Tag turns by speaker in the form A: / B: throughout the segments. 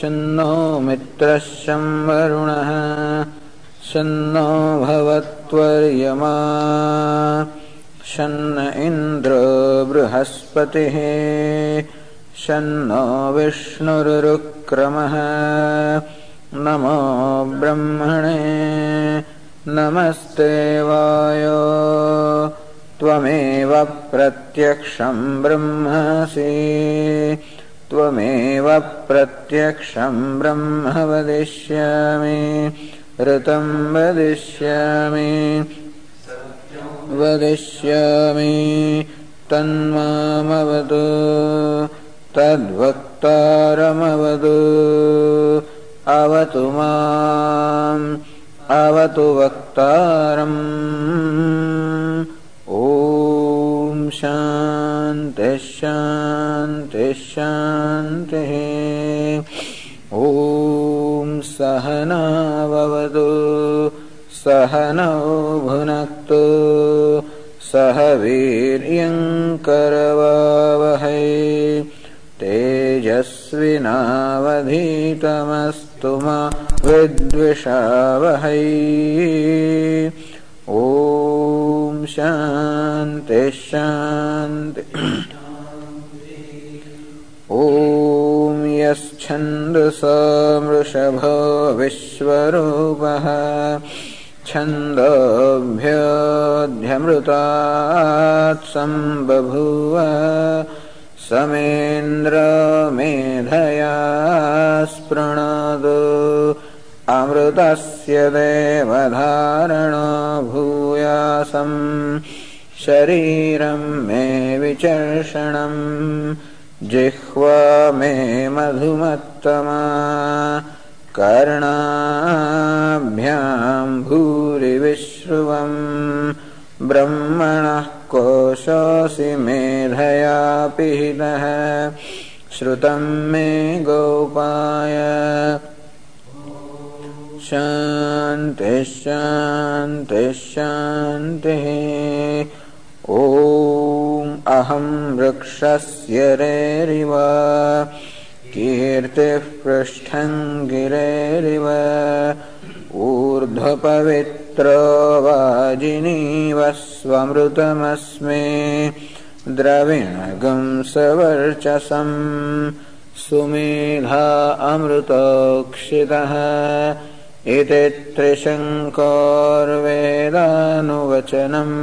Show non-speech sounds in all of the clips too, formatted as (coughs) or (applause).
A: शन्नो मित्रः शं वरुणः शन्नो भवत्वर्यमा शन्न इन्द्रो बृहस्पतिः शन्नो विष्णुरुक्रमः नमो ब्रह्मणे नमस्ते वायो त्वमेव प्रत्यक्षं ब्रह्मसि त्वमेव प्रत्यक्षं ब्रह्म वदिष्यामि ऋतं वदिष्यामि वदिष्यामि तन्मामवतु तद्वक्तारमवतु अवतु माम् अवतु वक्तारम् ॐ शान्तिः शान्तिः शान्तिः। ॐ सहनाववतु सहनौ भुनक्तु सह वीर्यङ्करवावहै तेजस्विनावधीतमस्तु मा विद्विषावहै ॐ शान्ति शान्ति। ॐ यच्छन्दस मृषभो विश्वरूपः छन्दभ्यध्यमृतात्सम्बभूव समेन्द्र मेधया स्पृणोद अमृतस्य देवधारणो भूयासम् शरीरं मे विचर्षणम् जिह्वा मे मधुमत्तमा कर्णाभ्याम् भूरिविश्रुवम् ब्रह्मणः कोशोऽसि मेधया पिहितः श्रुतं मे गोपाय शान्तिः शान्तिः शान्तिः। ॐ अहं वृक्षस्य रेरिव कीर्तिः पृष्ठं गिरेरिव। ऊर्ध्वपवित्रो वाजिनीव द्रविणगं सवर्चसम् सुमेधा अमृतोक्षितः इति त्रिशङ्कोर्वेदानुवचनम्।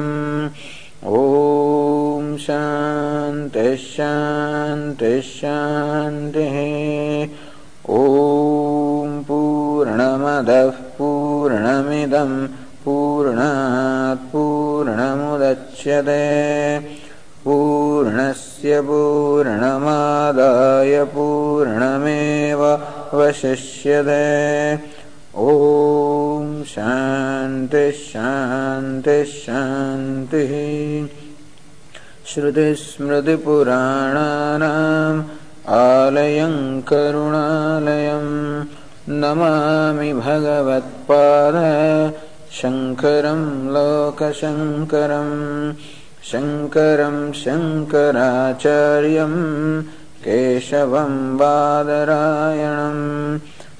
A: ॐ शान्तिः शान्तिः शान्तिः। ॐ पूर्णमदः पूर्णमिदं पूर्णात् पूर्णमुदच्यते पूर्णस्य पूर्णमादाय पूर्णमेव वशिष्यते ॐ शान्तिः श्रुतिस्मृतिपुराणानाम् आलयं करुणालयं नमामि भगवत्पाद शङ्करं लोकशङ्करम् शङ्करं शङ्कराचार्यं केशवं बादरायणम्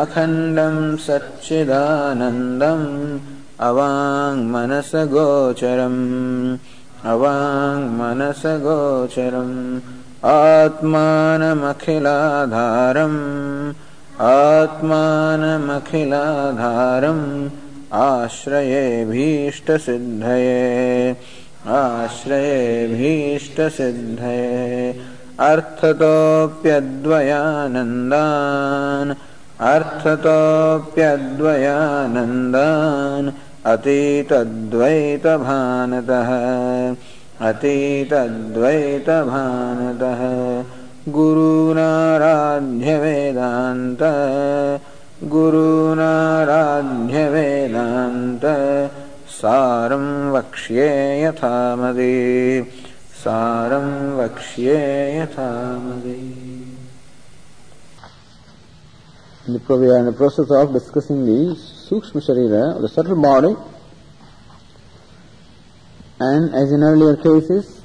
A: अखण्डं सच्चिदानन्दम् अवाङ्मनसगोचरम् अवाङ्मनसगोचरम् आत्मानमखिलाधारम् आत्मानमखिलाधारम् आश्रयेभीष्टसिद्धये आश्रयेभीष्टसिद्धये। अर्थतोऽप्यद्वयानन्दान् अर्थतोऽप्यद्वयानन्दान् अतीतद्वैतभानतः अतीतद्वैतभानतः। गुरूनाराध्यवेदान्त गुरूनाराध्यवेदान्त सारं वक्ष्ये यथामदे सारं वक्ष्ये
B: we are in the process of discussing the Sukshma Sharira, the subtle body, and as in earlier cases,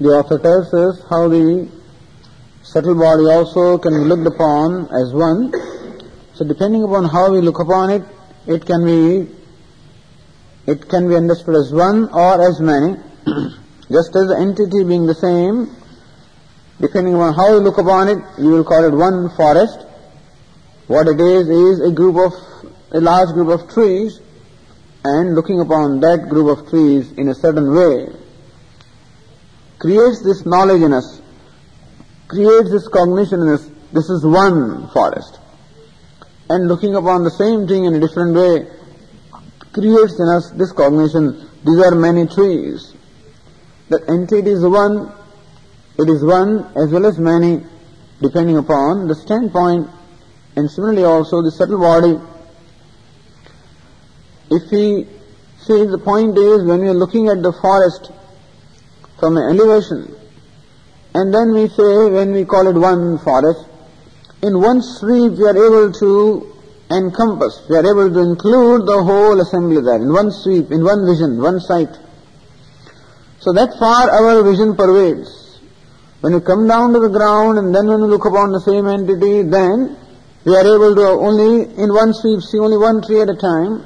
B: the author tells us how the subtle body also can be looked upon as one. So depending upon how we look upon it, it can be it can be understood as one or as many, (coughs) just as the entity being the same, depending upon how you look upon it, you will call it one forest, what it is is a group of a large group of trees and looking upon that group of trees in a certain way creates this knowledge in us, creates this cognition in us, this is one forest. And looking upon the same thing in a different way creates in us this cognition, these are many trees. That entity is one, it is one as well as many, depending upon the standpoint. And similarly also the subtle body if we see the point is when we are looking at the forest from an elevation, and then we say when we call it one forest, in one sweep we are able to encompass, we are able to include the whole assembly there, in one sweep, in one vision, one sight. So that far our vision pervades. When you come down to the ground and then when you look upon the same entity, then we are able to only in one sweep see only one tree at a time,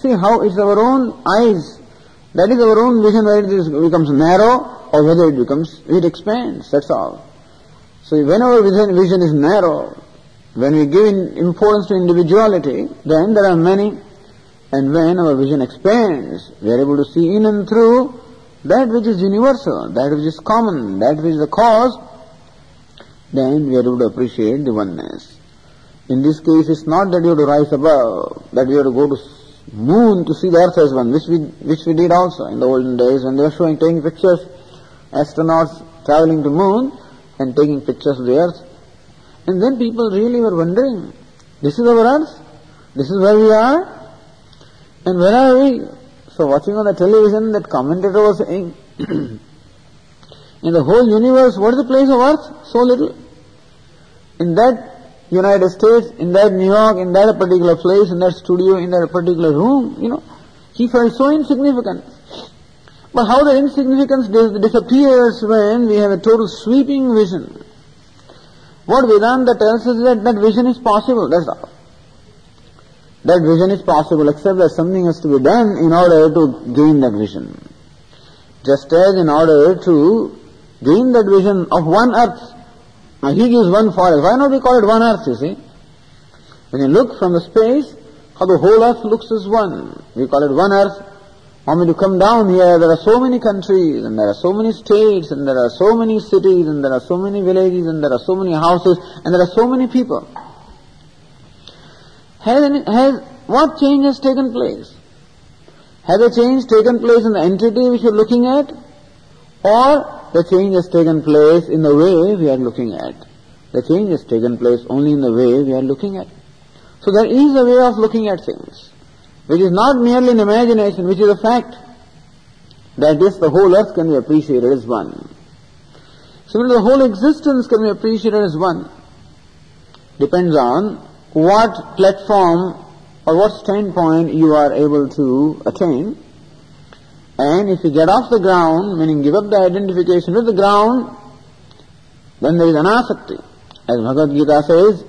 B: See how it's our own eyes. That is our own vision whether it becomes narrow or whether it becomes, it expands, that's all. So when our vision, vision is narrow, when we give importance to individuality, then there are many. And when our vision expands, we are able to see in and through that which is universal, that which is common, that which is the cause, then we are able to appreciate the oneness. In this case, it's not that you have to rise above, that you have to go to moon to see the earth as one, which we, which we did also in the olden days when they were showing, taking pictures, astronauts traveling to moon and taking pictures of the earth. And then people really were wondering, this is our earth? This is where we are? And where are we? So watching on the television, that commentator was saying, (clears throat) in the whole universe, what is the place of earth? So little. In that United States, in that New York, in that particular place, in that studio, in that particular room, you know, he felt so insignificant. But how the insignificance disappears when we have a total sweeping vision. What Vedanta tells us is that that vision is possible, that's all. That vision is possible, except that something has to be done in order to gain that vision. Just as in order to gain that vision of one earth, now he gives one forest. Why not we call it one earth, you see? When you look from the space, how the whole earth looks as one. We call it one earth. when you come down here, there are so many countries, and there are so many states, and there are so many cities, and there are so many villages, and there are so many houses, and there are so many people. Has, any, has what change has taken place? Has a change taken place in the entity which you're looking at? Or the change has taken place in the way we are looking at. The change has taken place only in the way we are looking at. So there is a way of looking at things, which is not merely an imagination, which is a fact. That this, the whole earth can be appreciated as one. Similarly, the whole existence can be appreciated as one. Depends on what platform or what standpoint you are able to attain and if you get off the ground, meaning give up the identification with the ground, then there is anasakti. As Bhagavad Gita says,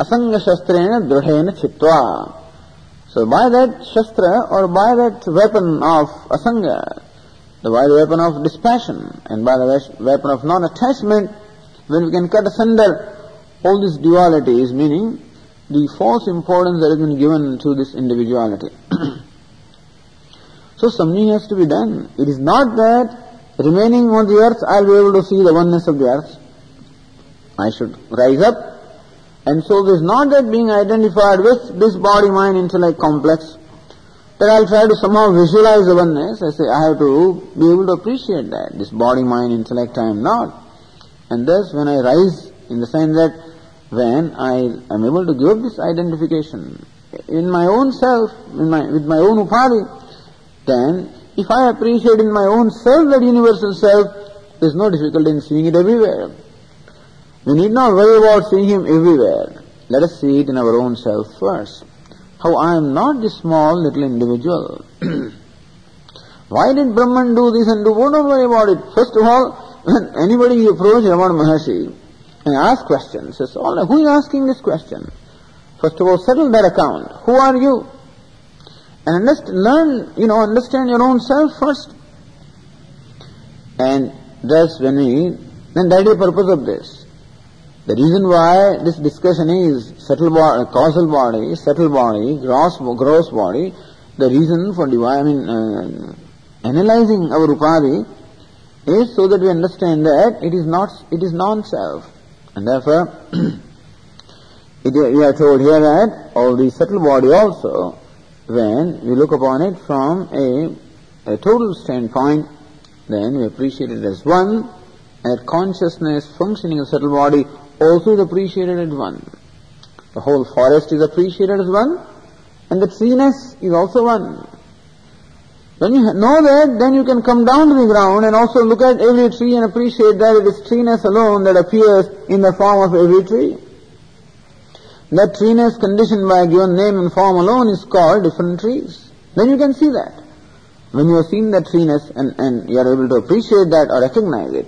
B: asanga shastrena druhena chitva. So by that shastra or by that weapon of asanga, by the weapon of dispassion and by the weapon of non-attachment, when we can cut asunder all these dualities, meaning the false importance that has been given to this individuality. (clears throat) So something has to be done. It is not that remaining on the earth I'll be able to see the oneness of the earth. I should rise up. And so it is not that being identified with this body, mind, intellect complex, that I'll try to somehow visualize the oneness. I say I have to be able to appreciate that. This body, mind, intellect I am not. And thus when I rise, in the sense that when I am able to give up this identification in my own self, in my, with my own upadhi, then if I appreciate in my own self that universal self, there is no difficulty in seeing it everywhere. We need not worry about seeing him everywhere. Let us see it in our own self first. How I am not this small little individual. (clears throat) Why did Brahman do this and do? Oh, don't worry about it. First of all, when anybody approaches Ramana Maharshi and asks questions, says, oh, who is asking this question? First of all, settle that account. Who are you? And learn, you know, understand your own self first. And thus when we, then that is the purpose of this. The reason why this discussion is subtle body, causal body, subtle body, gross, gross body, the reason for divine, I mean, uh, analyzing our upadhi is so that we understand that it is not, it is non-self. And therefore, (clears throat) it, we are told here that all the subtle body also, when we look upon it from a, a total standpoint, then we appreciate it as one, and consciousness functioning in subtle body also is appreciated as one. The whole forest is appreciated as one, and the treeness is also one. When you know that, then you can come down to the ground and also look at every tree and appreciate that it is treeness alone that appears in the form of every tree. That tree treeness conditioned by a given name and form alone is called different trees. Then you can see that. When you have seen that treeness and, and you are able to appreciate that or recognize it.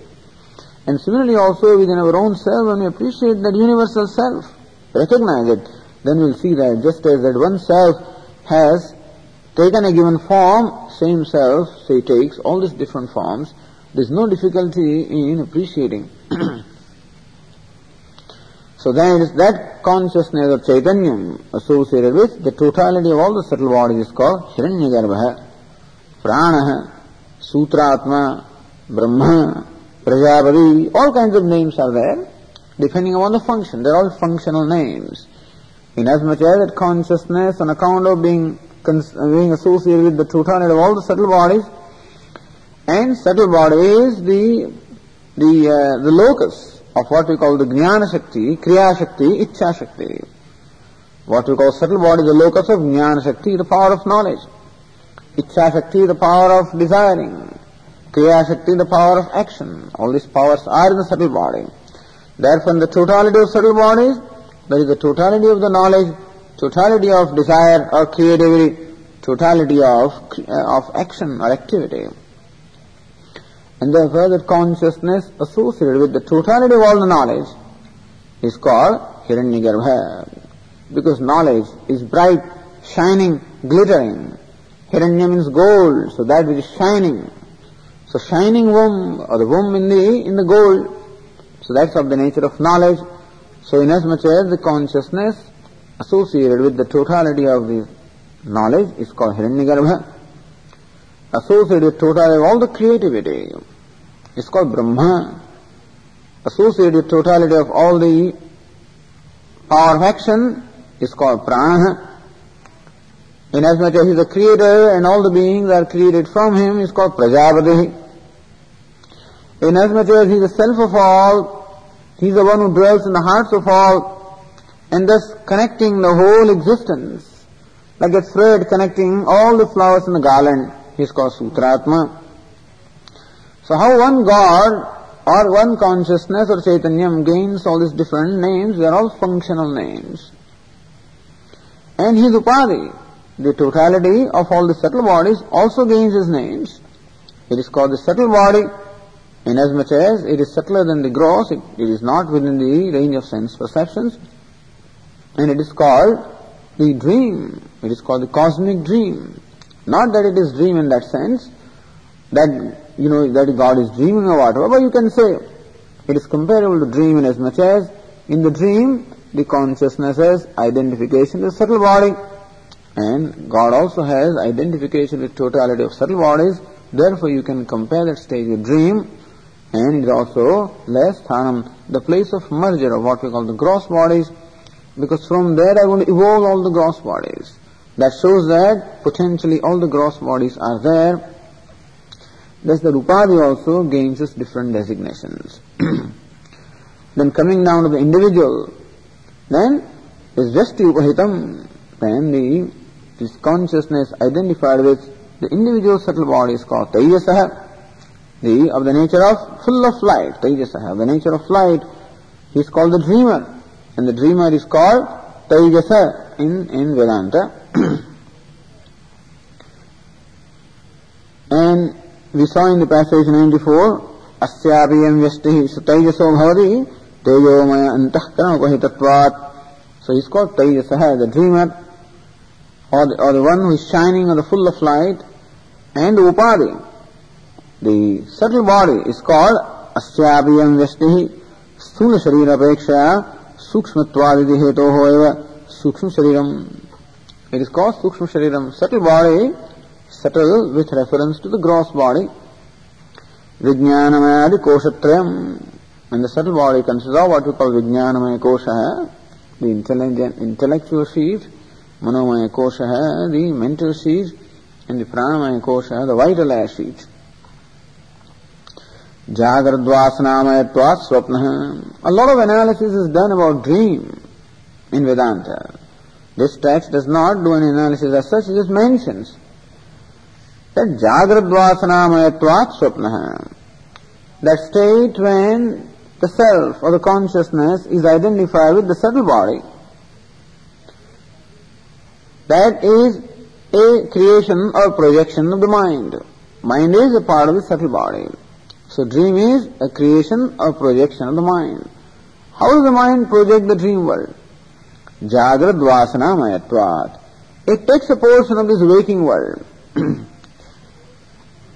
B: And similarly also within our own self, when we appreciate that universal self, recognize it, then we'll see that just as that one self has taken a given form, same self, say takes all these different forms, there's no difficulty in appreciating. (clears throat) so then it is that consciousness of Chaitanya associated with the totality of all the subtle bodies is called Hiranyagarbha, Prana, Sutratma, Brahma, Prajapati, all kinds of names are there, depending upon the function. They're all functional names. Inasmuch as that consciousness, on account of being being associated with the totality of all the subtle bodies, and subtle body is the the uh, the locus of what we call the jnana shakti, kriya shakti, ichcha shakti. What we call subtle body, is the locus of jnana shakti, the power of knowledge. Ichcha shakti, the power of desiring. Kriya shakti, the power of action. All these powers are in the subtle body. Therefore, in the totality of subtle bodies, there is the totality of the knowledge totality of desire or creativity, totality of, uh, of action or activity. And therefore that consciousness associated with the totality of all the knowledge is called Hiranyagarbha. Because knowledge is bright, shining, glittering. Hiranya means gold, so that which is shining. So shining womb, or the womb in the, in the gold. So that's of the nature of knowledge. So inasmuch as the consciousness associated with the totality of the knowledge is called Hiranyagarbha. Associated with totality of all the creativity is called Brahma. Associated with totality of all the power of action is called Prana. Inasmuch as he is the creator and all the beings are created from him is called Prajapati. Inasmuch as he is the self of all, he is the one who dwells in the hearts of all, and thus connecting the whole existence, like a thread connecting all the flowers in the garland, is called Sutratma. So how one God or one consciousness or Chaitanyam gains all these different names, they are all functional names. And his upadhi, the totality of all the subtle bodies, also gains his names. It is called the subtle body, inasmuch as it is subtler than the gross, it, it is not within the range of sense perceptions and it is called the dream. It is called the cosmic dream. Not that it is dream in that sense, that, you know, that God is dreaming or whatever, but you can say it is comparable to dream in as much as in the dream the consciousness has identification with subtle body and God also has identification with totality of subtle bodies. Therefore you can compare that stage with dream and it is also lasthanam, the place of merger of what we call the gross bodies because from there are going to evolve all the gross bodies. That shows that potentially all the gross bodies are there. Thus the Upadhi also gains its different designations. (clears throat) then coming down to the individual, then is upahitam. Then the this consciousness identified with the individual subtle body is called Tejasaha, the of the nature of full of light, Tejasaha, the nature of light. He is called the dreamer, and the dreamer is called Tejasa in, in Vedanta. And we saw in the passage 94, अस्यापि व्यष्टि तैजसो भवति तेजोमय अंतःकरण So he's called Tejasa, the dreamer, or the, or the one who is shining or the full of light, and Upadi. The subtle body is called Asyabhiyam Vyashtihi, Sthula Sharira Pekshaya, Sukshmattvaditi Hetoho Eva, Sukshma Shariram. It is called Sukshma Shariram. Subtle body, subtle with reference to the gross body. Vijnanamayadi Koshatrayam. And the subtle body consists of what we call Vijnanamaya Kosha, the intelligent, intellectual sheet, Manomaya Kosha, the mental sheet, and the Pranamaya Kosha, the vital air sheet. Jagradvasanamaya Swapna. A lot of analysis is done about dream in Vedanta. This text does not do an analysis as such, it just mentions that Jagradvasanamayatvat Swapna. That state when the self or the consciousness is identified with the subtle body. That is a creation or projection of the mind. Mind is a part of the subtle body. So dream is a creation or projection of the mind. How does the mind project the dream world? Mayatvat. It takes a portion of this waking world.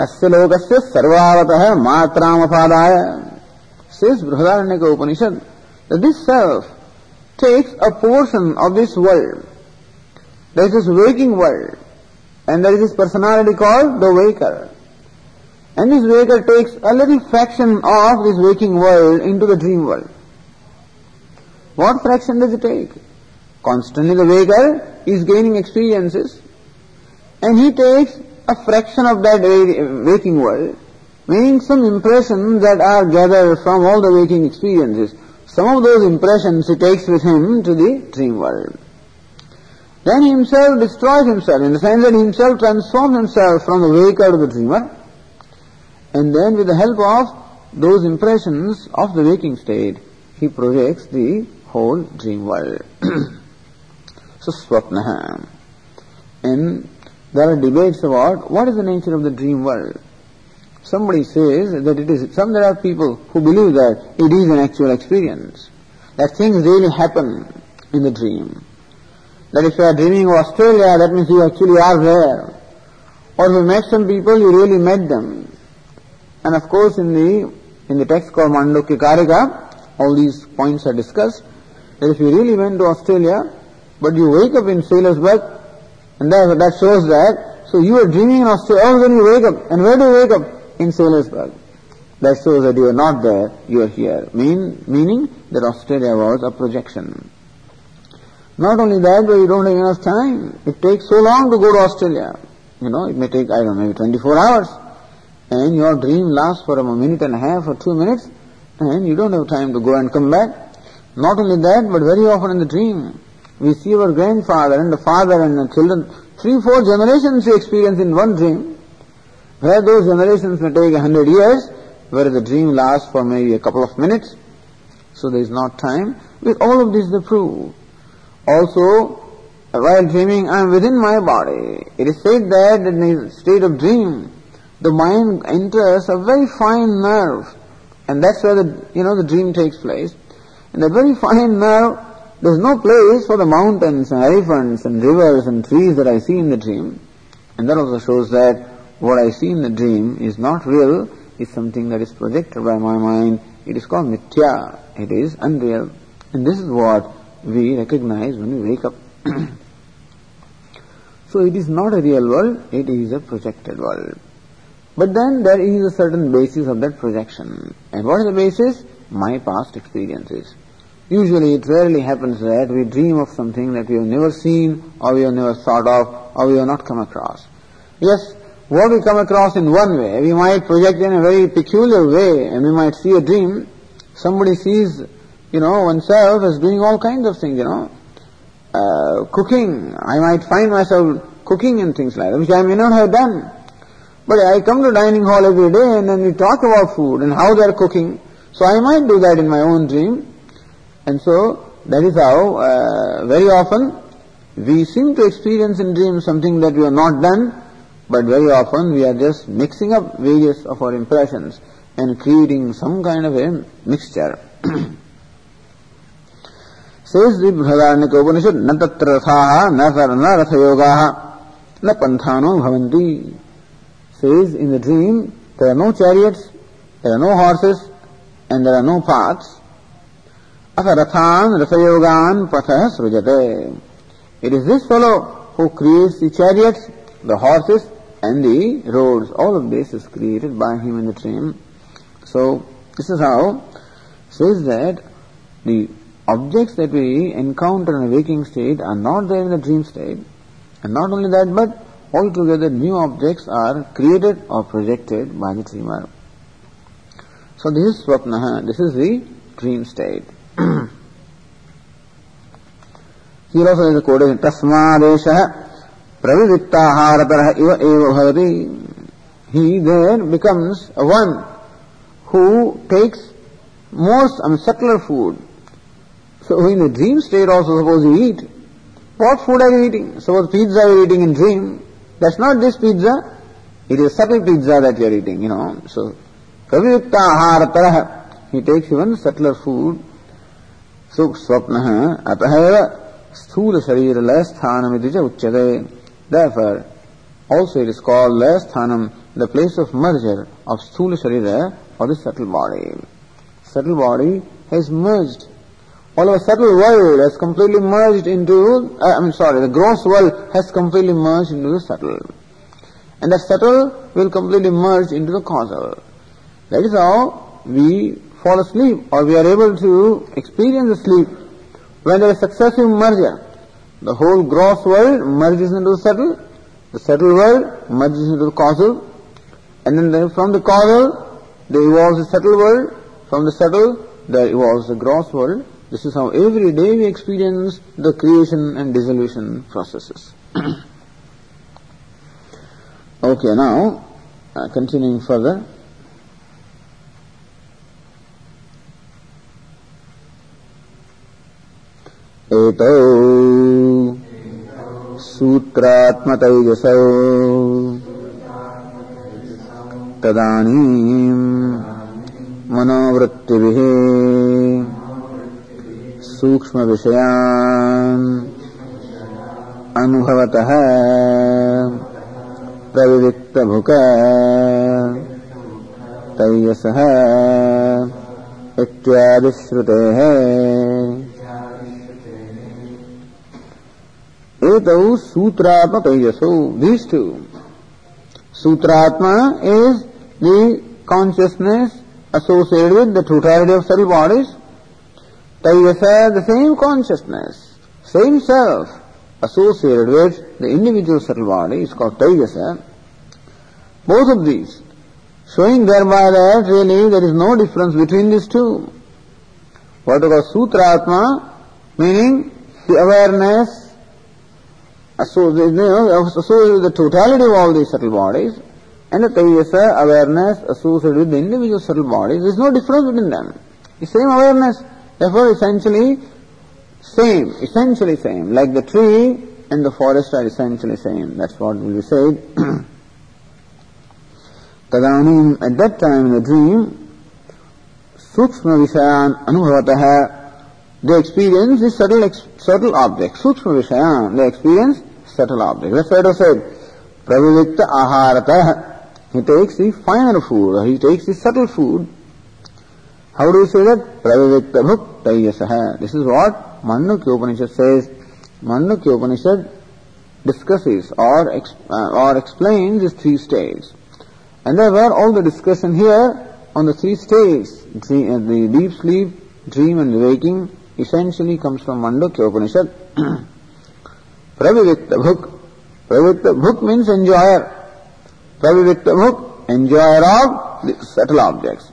B: अस्य लोकस्य सर्वावतः मात्रामपादाय says Brihadaranyaka Upanishad that this self takes a portion of this world. There is this waking world and there is this personality called the waker. And this waker takes a little fraction of this waking world into the dream world. What fraction does it take? Constantly the waker is gaining experiences and he takes a fraction of that waking world, meaning some impressions that are gathered from all the waking experiences. Some of those impressions he takes with him to the dream world. Then he himself destroys himself in the sense that he himself transforms himself from the waker to the dreamer. And then with the help of those impressions of the waking state, he projects the whole dream world. (clears throat) so. And there are debates about what is the nature of the dream world. Somebody says that it is, some there are people who believe that it is an actual experience, that things really happen in the dream. That if you are dreaming of Australia, that means you actually are there. Or you met some people, you really met them. And of course in the, in the text called Mandukya Karika, all these points are discussed, that if you really went to Australia, but you wake up in sailor's Saylorsburg, and that, that shows that, so you are dreaming in Australia, all of oh, you wake up, and where do you wake up? In sailor's Saylorsburg. That shows that you are not there, you are here. Mean, meaning that Australia was a projection. Not only that, but you don't have enough time. It takes so long to go to Australia. You know, it may take, I don't know, maybe 24 hours. And your dream lasts for a minute and a half or two minutes, and you don't have time to go and come back. Not only that, but very often in the dream, we see our grandfather and the father and the children, three, four generations we experience in one dream, where those generations may take a hundred years, where the dream lasts for maybe a couple of minutes, so there is not time. With all of this the proof. also, while dreaming, I am within my body. It is said that in a state of dream, the mind enters a very fine nerve, and that's where the you know the dream takes place. In the very fine nerve, there's no place for the mountains and elephants and rivers and trees that I see in the dream. And that also shows that what I see in the dream is not real, it's something that is projected by my mind. It is called mithya. It is unreal. And this is what we recognize when we wake up. (clears throat) so it is not a real world, it is a projected world. But then there is a certain basis of that projection. And what is the basis? My past experiences. Usually it rarely happens that we dream of something that we have never seen or we have never thought of or we have not come across. Yes, what we come across in one way, we might project in a very peculiar way and we might see a dream. Somebody sees you know, oneself as doing all kinds of things, you know. Uh, cooking, I might find myself cooking and things like that, which I may not have done. But I come to dining hall every day and then we talk about food and how they are cooking. So I might do that in my own dream. And so that is how uh, very often we seem to experience in dreams something that we have not done, but very often we are just mixing up various of our impressions and creating some kind of a mixture. Says the Brihadaranyaka Upanishad, न तत्र रथाः न रथयोगाः न पंथानो bhavanti. Says in the dream, there are no chariots, there are no horses, and there are no paths. Asa rasayogan patha srujate. It is this fellow who creates the chariots, the horses, and the roads. All of this is created by him in the train. So, this is how says that the objects that we encounter in a waking state are not there in the dream state. And not only that, but altogether new objects are created or projected by the dreamer. So this is swapnaha, this is the dream state. तस्माश तस्मादेश प्रविवृत्ताहारपर इव एव he then becomes one who takes most um subtler food so who in the dream state also suppose you eat what food are you eating suppose pizza you eating in dream that's not this pizza it is subtle pizza that you are eating you know so प्रविवृत्ताहारपर he takes one subtler food So, swapna ataheva sthula sharira lasthanamiti uchyate. Therefore, also it is called lasthanam, the place of merger of sthula sharira or the subtle body. Subtle body has merged. All of a subtle world has completely merged into, uh, I mean sorry, the gross world has completely merged into the subtle. And the subtle will completely merge into the causal. That is how we fall asleep or we are able to experience the sleep when there is successive merger. The whole gross world merges into the subtle, the subtle world merges into the causal, and then from the causal there evolves the subtle world, from the subtle there evolves the gross world. This is how every day we experience the creation and dissolution processes. (coughs) okay, now, uh, continuing further. एतौ सूत्रात्मतैजसौ। तदानीम् मनोवृत्तिभिः सूक्ष्मविषयान् अनुभवतः प्रविविक्तभुक तैयसः इत्यादिश्रुतेः। एत सूत्रात्मक धीष्ठु। सूत्रात्मा is the consciousness associated with the two of subtle bodies तैयस the same consciousness same self associated with the individual subtle body is called तैयस। Both of these showing there by that really there is no difference between this two what सूत्र आत्मा meaning awareness associated, associated uh, with the totality of all these subtle bodies, and the Taijasa uh, awareness associated with the individual subtle bodies, there is no difference between them. The same awareness, therefore essentially same, essentially same, like the tree and the forest are essentially same. That's what will be said. (clears throat) Tadanim, at that time in the dream, Sukshma Vishayan Anubhavataha, they experience the subtle, subtle object. Sukshma Vishayan, they experience subtle object. That's why it was said, Pravivikta Aharata, he takes the finer food, or he takes the subtle food. How do you say that? Pravivikta bhuktayasaha. This is what Mandukya Upanishad says. Mandukya Upanishad discusses or, ex, uh, or explains these three states. And therefore all the discussion here on the three states, dream, uh, the deep sleep, dream and waking, essentially comes from Mandukya Upanishad. Pravivikta bhuk. Pravivikta bhuk means enjoyer. Praviviktamuk, enjoyer of the subtle objects.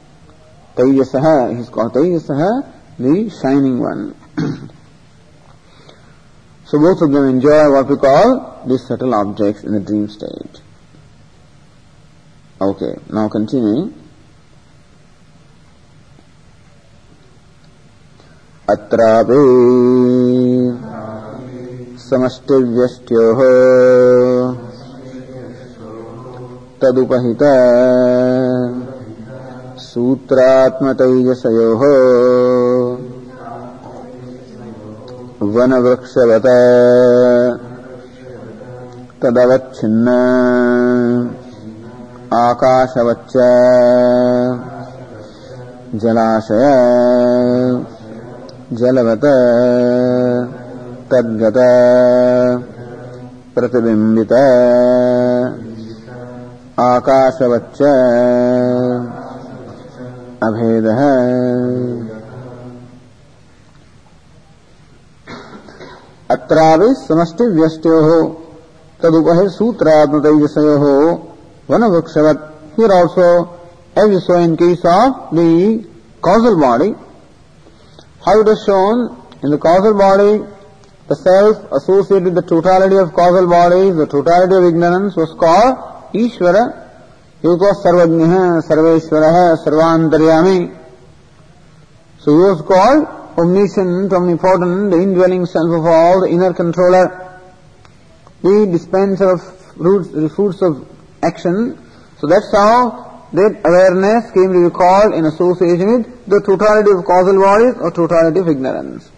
B: Taijasaha, he is called Taijasaha, the shining one. (clears throat) so both of them enjoy what we call these subtle objects in the dream state. Okay, now continuing. अत्रापि समष्टिव्यष्ट्योः तदुपहित सूत्रात्मतैजसयोः। वनवृक्षवत तदवच्छिन्न। आकाशवच्च जलाशय जलवत तद्गता प्रतिबिंबिता आकाशवच्च। अभेद। अत्रावे समष्टि व्यस्तो तदुपहे सूत्रात्मक विषय हो वन वृक्षवत here also as so in case of the causal body how it is shown in the causal body the self associated with the totality of causal bodies, the totality of ignorance was called Ishvara. He was Sarvajnaha, Sarveshwaraha, Sarvantaryami. So he was called omniscient, omnipotent, the indwelling self of all, the inner controller, the dispenser of fruits, the fruits of action. So that's how that awareness came to be called in association with the totality of causal bodies or totality of ignorance.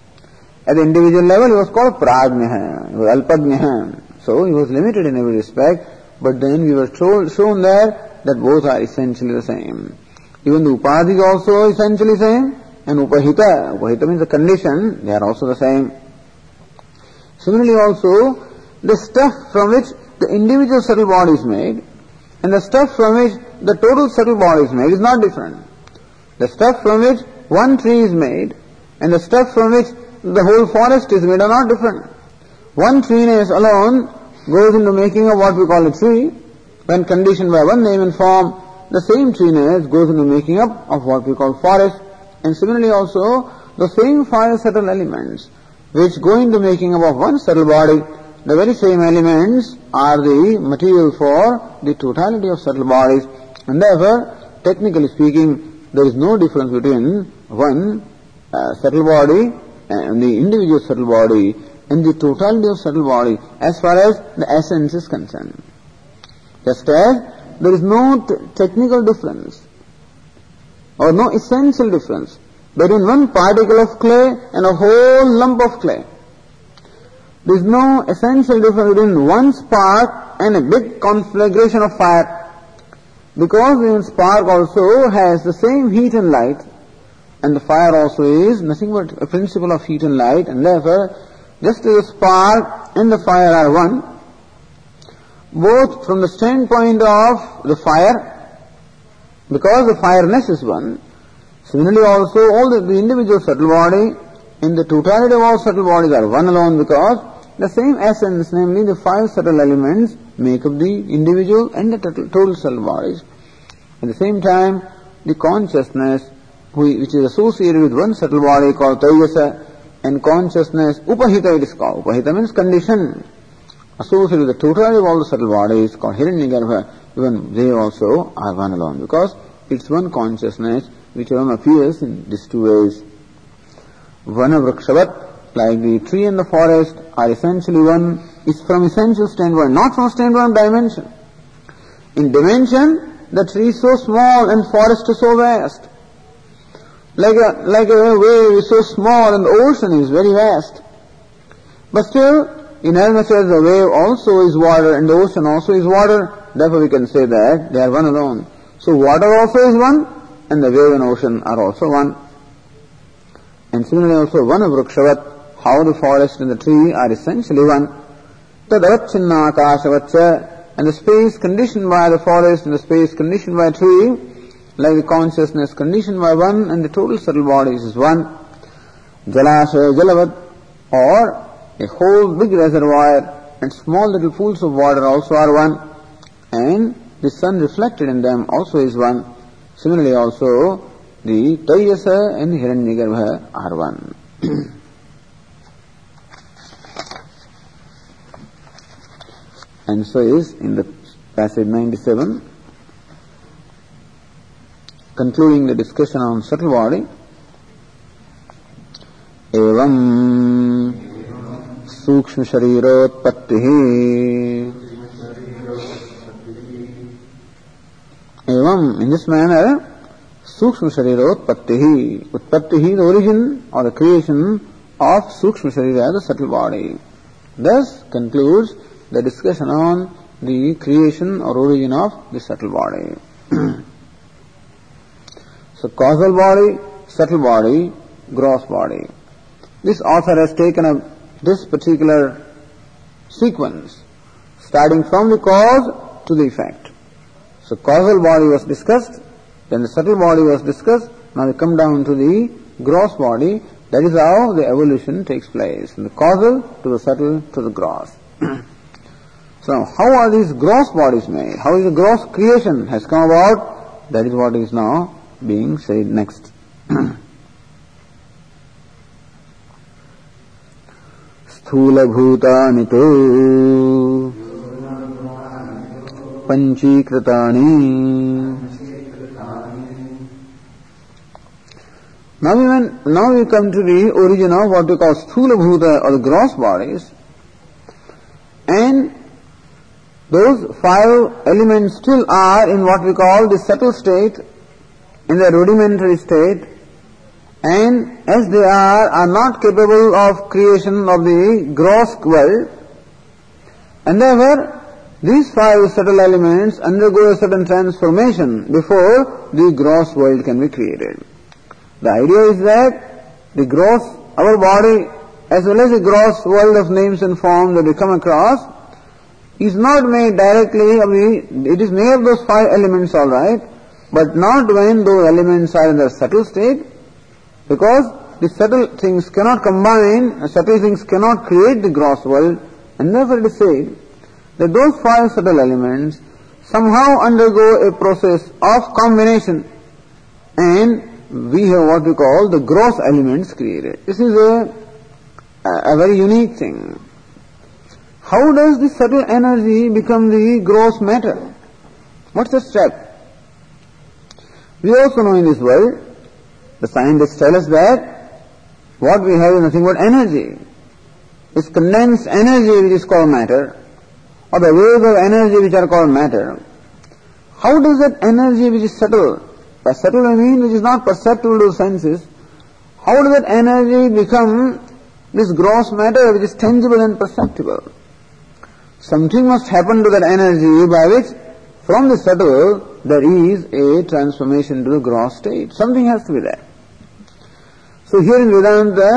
B: At the individual level, he was called prajnaha, he was alpajnaha. So he was limited in every respect, but then we were told, shown there that both are essentially the same. Even the upadhi is also essentially the same, and upahita, upahita means the condition, they are also the same. Similarly also, the stuff from which the individual subtle body is made and the stuff from which the total subtle body is made is not different. The stuff from which one tree is made and the stuff from which the whole forest is made are not different. One treeness alone goes into making of what we call a tree. When conditioned by one name and form, the same treeness goes into making up of what we call forest. And similarly also, the same five subtle elements which go into making up of one subtle body the very same elements are the material for the totality of subtle bodies and therefore, technically speaking, there is no difference between one uh, subtle body and the individual subtle body and the totality of subtle body as far as the essence is concerned. Just as there is no technical difference or no essential difference between one particle of clay and a whole lump of clay. There is no essential difference between one spark and a big conflagration of fire. Because the spark also has the same heat and light, and the fire also is nothing but a principle of heat and light, and therefore, just as the spark and the fire are one, both from the standpoint of the fire, because the fireness is one, similarly also all the, the individual subtle body in the totality of all subtle bodies are one alone because the same essence, namely the five subtle elements, make up the individual and the total subtle bodies. At the same time, the consciousness which is associated with one subtle body called Tejasa and consciousness, Upahita it is called. Upahita means condition. Associated with the totality of all the subtle bodies called Hiranyagarbha, even they also are one alone because it's one consciousness which alone appears in these two ways. Vana Vrikshavat like the tree and the forest are essentially one, is from essential standpoint, not from standpoint dimension. In dimension, the tree is so small and forest is so vast. Like a, like a wave is so small and the ocean is very vast. But still, in as the wave also is water and the ocean also is water, therefore we can say that they are one alone. So water also is one and the wave and ocean are also one. And similarly also one of Rukshavat, how the forest and the tree are essentially one. Tadavachinna akashavacha, and the space conditioned by the forest and the space conditioned by tree, like the consciousness conditioned by one and the total subtle bodies is one. Jalashaya jalavat, or a whole big reservoir and small little pools of water also are one. And the sun reflected in them also is one. Similarly also, the Taijasa and Hiranyagarbha are one. (clears throat) and so is in the passage 97, concluding the discussion on subtle body, एवं सूक्ष्म शरीरोत्पत्ति एवं in this manner सूक्ष्म शरीरोत्पत्ति उत्पत्ति ही the origin or the creation of सूक्ष्म शरीर as the subtle body thus concludes the discussion on the creation or origin of the subtle body so causal body subtle body gross body This author has taken up this particular sequence, starting from the cause to the effect. So causal body was discussed, then the subtle body was discussed, now we come down to the gross body, that is how the evolution takes place, from the causal to the subtle to the gross. (clears throat) so how are these gross bodies made? How is the gross creation has come about? That is what is now being said next. स्थूलभूतानि तु पञ्चीकृतानि Now we, went, now we come to the origin of what we call sthula bhuta or the gross bodies. And those five elements still are in what we call the subtle state, in the rudimentary state, and as they are, are not capable of creation of the gross world, and therefore these five subtle elements undergo a certain transformation before the gross world can be created. The idea is that the gross, our body, as well as the gross world of names and forms that we come across, is not made directly of the, it is made of those five elements alright, but not when those elements are in their subtle state, because the subtle things cannot combine, uh, subtle things cannot create the gross world, and therefore it is said that those five subtle elements somehow undergo a process of combination, and we have what we call the gross elements created. This is a, a very unique thing. How does the subtle energy become the gross matter? What's the step? We also know in this world the scientists tell us that what we have is nothing but energy. It's condensed energy which is called matter, or the waves of energy which are called matter. How does that energy which is subtle, by subtle I mean which is not perceptible to senses, how does that energy become this gross matter which is tangible and perceptible? Something must happen to that energy by which from the subtle there is a transformation to the gross state. Something has to be there. So here in Vedanta,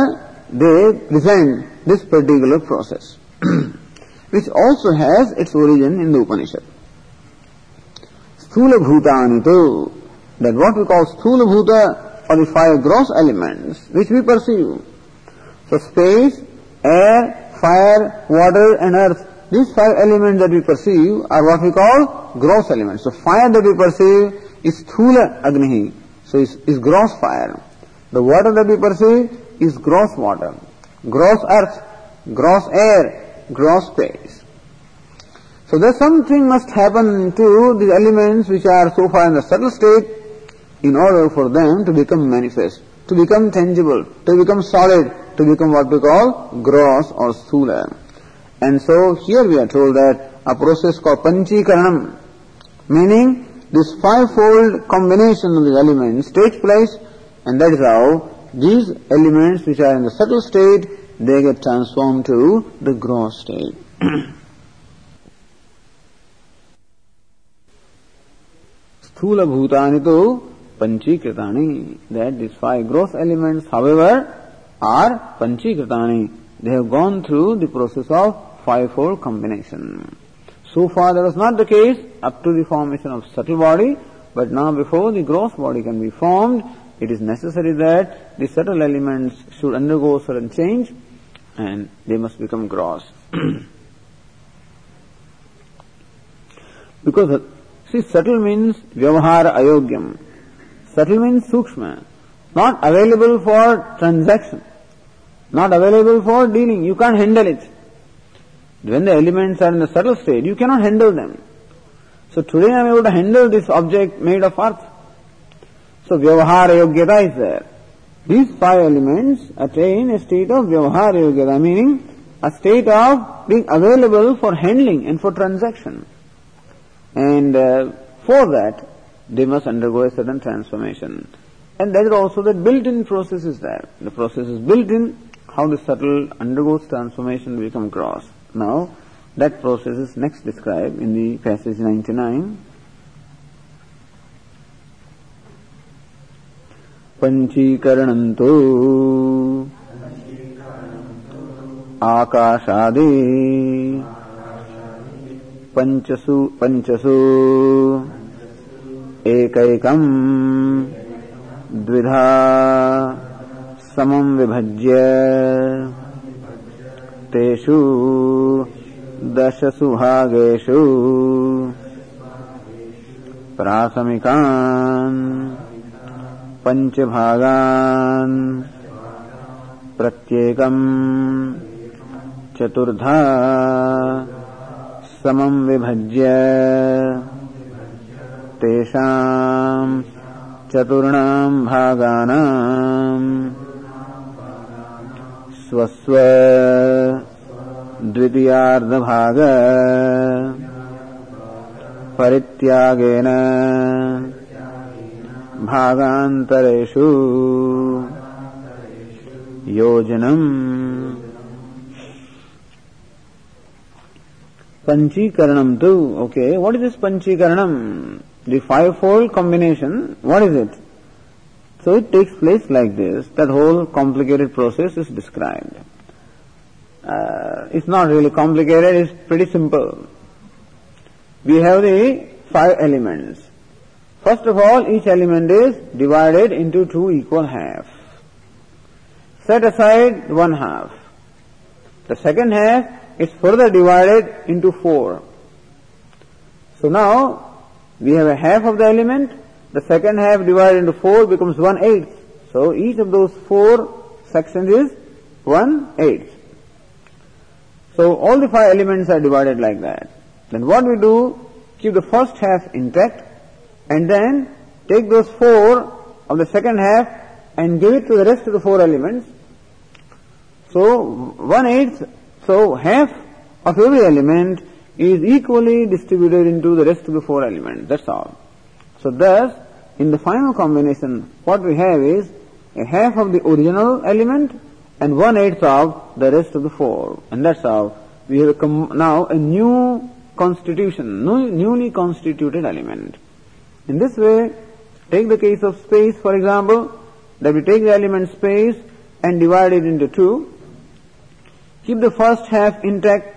B: they present this particular process, (clears throat) which also has its origin in the Upanishad. Sthula bhutani tu, that what we call sthula bhuta are the five gross elements which we perceive. So space, air, fire, water and earth, these five elements that we perceive are what we call gross elements. So fire that we perceive is sthula agni, so is, gross fire. The water that we perceive is gross water, gross earth, gross air, gross space. So there's something must happen to the elements which are so far in the subtle state in order for them to become manifest, to become tangible, to become solid, to become what we call gross or sthula. And so here we are told that a process called panchikaranam, meaning this fivefold combination of the elements takes place and that is how these elements which are in the subtle state, they get transformed to the gross state. Sthula bhutani tu panchikritani. That these five gross elements, however, are panchikritani. They have gone through the process of fivefold combination. So far that was not the case up to the formation of subtle body, but now before the gross body can be formed, it is necessary that the subtle elements should undergo certain change and they must become gross. (clears throat) because, see, subtle means vyavahara ayogyam. Subtle means sukshma. Not available for transaction. Not available for dealing. You can't handle it. When the elements are in the subtle state, you cannot handle them. So today I am able to handle this object made of earth. So vyavahara yogyata is there. These five elements attain a state of vyavahara yogyata, meaning a state of being available for handling and for transaction. And uh, for that, they must undergo a certain transformation. And that is also the built-in process is there. The process is built in how the subtle undergoes transformation to become gross. Now, that process is next described in the passage 99. पञ्चीकरणम् तु आकाशादि पञ्चसु एकैकम् द्विधा समम् विभज्य तेषु दशसु भागेषु प्राथमिकान् पञ्चभागान् प्रत्येकम् चतुर्धा समम् विभज्य। तेषाम् चतुर्णाम् भागानाम् स्वस्व द्वितीयार्धभाग परित्यागेन भागान्तरेषु योजनम् Panchikaranam too. Okay, what is this Panchikaranam? The fivefold combination, what is it? So it takes place like this. That whole complicated process is described. Uh, it's not really complicated, it's pretty simple. We have the five elements. First of all, each element is divided into two equal halves. Set aside one half. The second half is further divided into four. So now, we have a half of the element, the second half divided into four becomes one eighth. So each of those four sections is one eighth. So all the five elements are divided like that. Then what we do, keep the first half intact and then take those four of the second half and give it to the rest of the four elements. So one eighth, so half of every element is equally distributed into the rest of the four elements. That's all. So thus, in the final combination, what we have is a half of the original element and one eighth of the rest of the four. And that's how we have com- now a new constitution, new, newly constituted element. In this way, take the case of space, for example, that we take the element space and divide it into two, keep the first half intact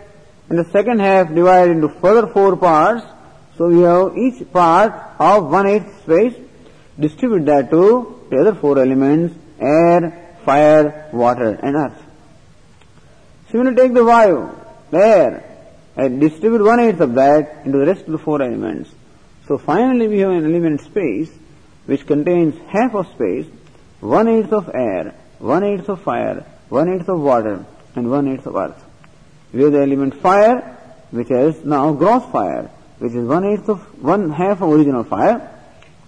B: and the second half divided into further four parts, so we have each part of one eighth space, distribute that to the other four elements, air, fire, water and earth. Similarly take the vayu, air, and distribute one eighth of that into the rest of the four elements. So finally we have an element space which contains half of space, one eighth of air, one eighth of fire, one eighth of water, and one eighth of earth. We have the element fire, which has now gross fire, which is one eighth of one half of original fire,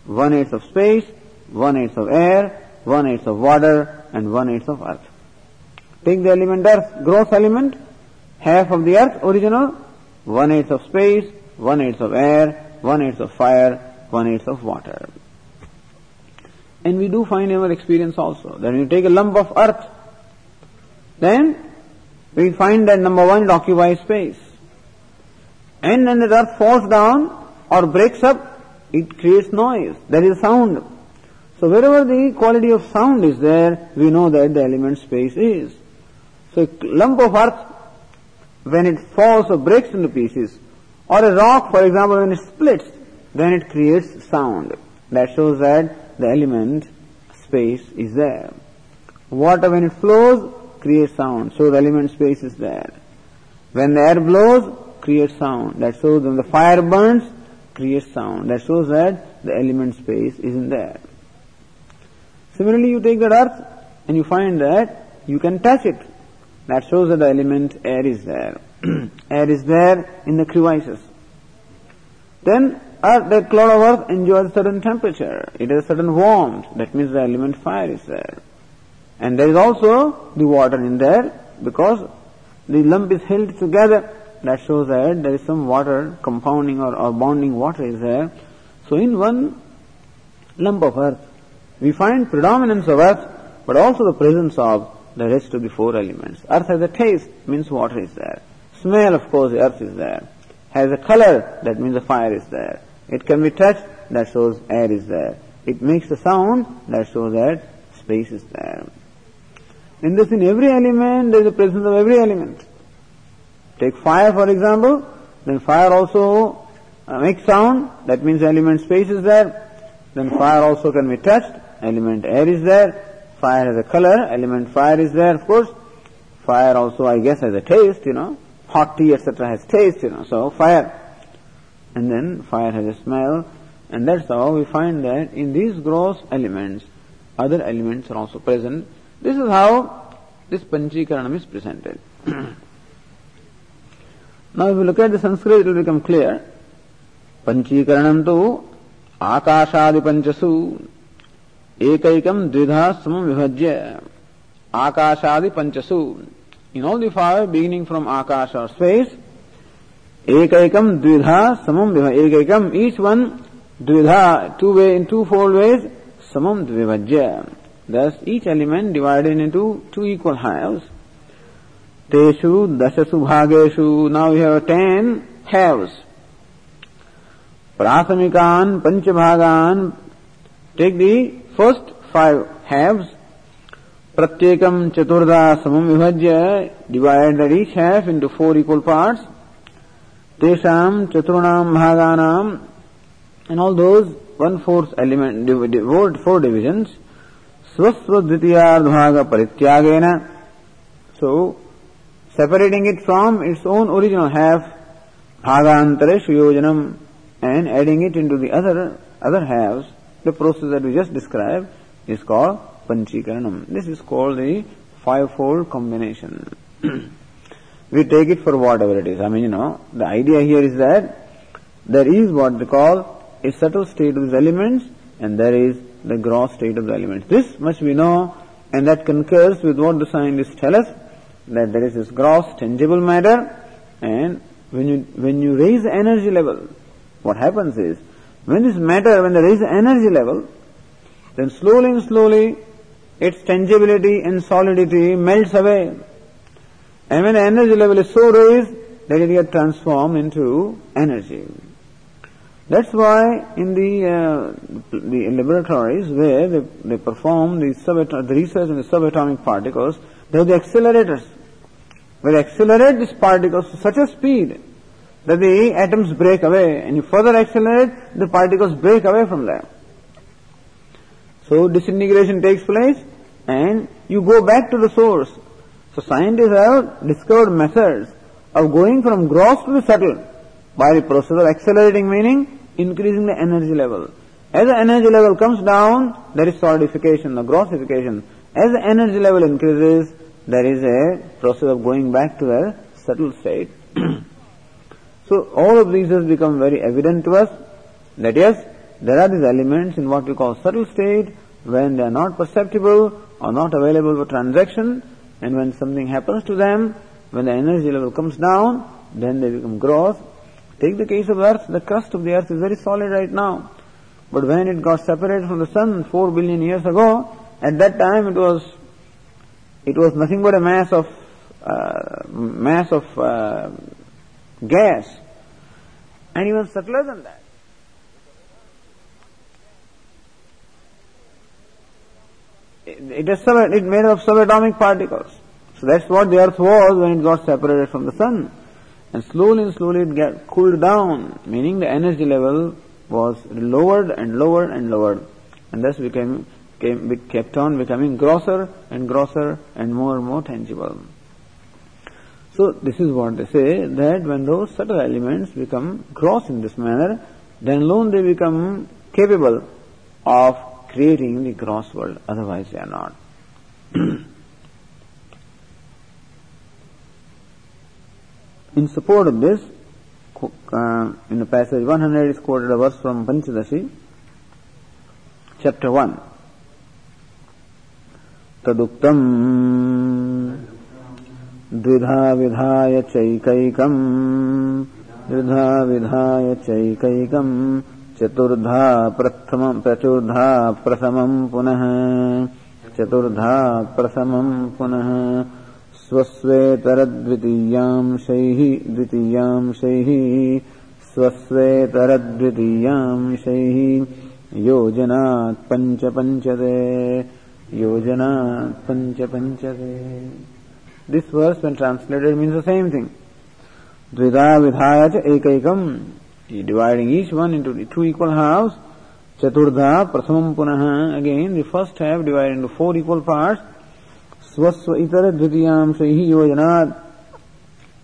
B: one eighth of space, one eighth of air, one eighth of water, and one eighth of earth. Take the element earth, gross element, half of the earth original, one eighth of space, one eighth of air, one eighth of fire, one eighth of water. And we do find in our experience also that when you take a lump of earth, then we find that number one it occupies space. And when the earth falls down or breaks up, it creates noise. There is sound. So wherever the quality of sound is there, we know that the element space is. So a lump of earth, when it falls or breaks into pieces, or a rock, for example, when it splits, then it creates sound. That shows that the element space is there. Water, when it flows, creates sound. So the element space is there. When the air blows, creates sound. That shows when the fire burns, creates sound. That shows that the element space is in there. Similarly, you take that earth and you find that you can touch it. That shows that the element air is there. (clears throat) air is there in the crevices. Then earth, that cloud of earth enjoys a certain temperature. It has a certain warmth. That means the element fire is there. And there is also the water in there because the lump is held together. That shows that there is some water compounding or, or bonding water is there. So in one lump of earth, we find predominance of earth, but also the presence of the rest of the four elements. Earth has a taste, means water is there. Smell, of course, earth is there. Has a color, that means the fire is there. It can be touched, that shows air is there. It makes a sound, that shows that space is there. In this, in every element, there is a presence of every element. Take fire, for example, then fire also uh, makes sound, that means element space is there. Then fire also can be touched, element air is there. Fire has a color, element fire is there, of course. Fire also, I guess, has a taste, you know. Hot tea, etc. has taste, you know. So, fire. And then fire has a smell. And that's how we find that in these gross elements, other elements are also present. This is how this Panchikaranam is presented. (clears throat) now, if you look at the Sanskrit, it will become clear. Panchikaranam tu akashadi panchasu ekayikam dvidha samam vibhajya akashadi panchasu in all the five beginning from akash or space ekayikam dvidha samam vibhajya ekayikam each one dvidha two way in two fold ways samam vibhajya thus each element divided into two equal halves teshu dashasu bhageshu now we have ten halves Prasamikan, Panchabhagan, take the first five halves, Pratyekam Chaturda Samam Vibhajya, divide that each half into four equal parts, Tesham Chaturunam Bhaganam, and all those one-fourth element, four divisions, Swaswadvitiyardhaga Parityagena, so separating it from its own original half, Bhagantare Shuyojanam, and adding it into the other other halves, the process that we just described is called Panchikaranam. This is called the fivefold combination. (clears throat) we take it for whatever it is. I mean, you know, the idea here is that there is what they call a subtle state of these elements and there is the gross state of the elements. This much we know and that concurs with what the scientists tell us that there is this gross tangible matter and when you, when you raise the energy level, what happens is, when this matter, when there is energy level, then slowly and slowly its tangibility and solidity melts away. And when the energy level is so raised, that it gets transformed into energy. That's why in the, uh, the laboratories where they, they perform the, subatom- the research in the subatomic particles, they have the accelerators. They accelerate these particles to such a speed that the atoms break away and you further accelerate, the particles break away from there. So disintegration takes place and you go back to the source. So scientists have discovered methods of going from gross to the subtle by the process of accelerating meaning increasing the energy level. As the energy level comes down, there is solidification, the grossification. As the energy level increases, there is a process of going back to the subtle state. (clears throat) So all of these has become very evident to us that yes, there are these elements in what we call subtle state when they are not perceptible or not available for transaction and when something happens to them, when the energy level comes down, then they become gross. Take the case of earth, the crust of the earth is very solid right now. But when it got separated from the sun four billion years ago, at that time it was it was nothing but a mass of uh, mass of uh, gas, and even subtler than that. It is sub, it made of subatomic particles. So that's what the earth was when it got separated from the sun. And slowly and slowly it got cooled down, meaning the energy level was lowered and lowered and lowered. And thus became, came, kept on becoming grosser and grosser and more and more tangible. So this is what they say that when those subtle elements become gross in this manner, then alone they become capable of creating the gross world, otherwise they are not. (clears throat) in support of this, uh, in the passage 100 is quoted a verse from Panchadashi, chapter 1. तदुक्तम्। द्विधा विधाय चैकैकम्। द्विधा विधाय चैकैकम्। चतुर्धा प्रथमम् चतुर्धा प्रथमम् पुनः। चतुर्धा प्रथमम् पुनः। स्वस्वेतरद्वितीयांशैः द्वितीयांशैः। स्वस्वेतरद्वितीयांशैः। योजनात् पञ्च पञ्चते योजनात् पञ्च पञ्चते This verse when translated means the same thing. Dvida vidhaya cha ekaikam. Dividing each one into two equal halves. Chaturdha prasamam punaha. Again, the first half divided into four equal parts. Swasva itara dvitiyam shaihi yojanat.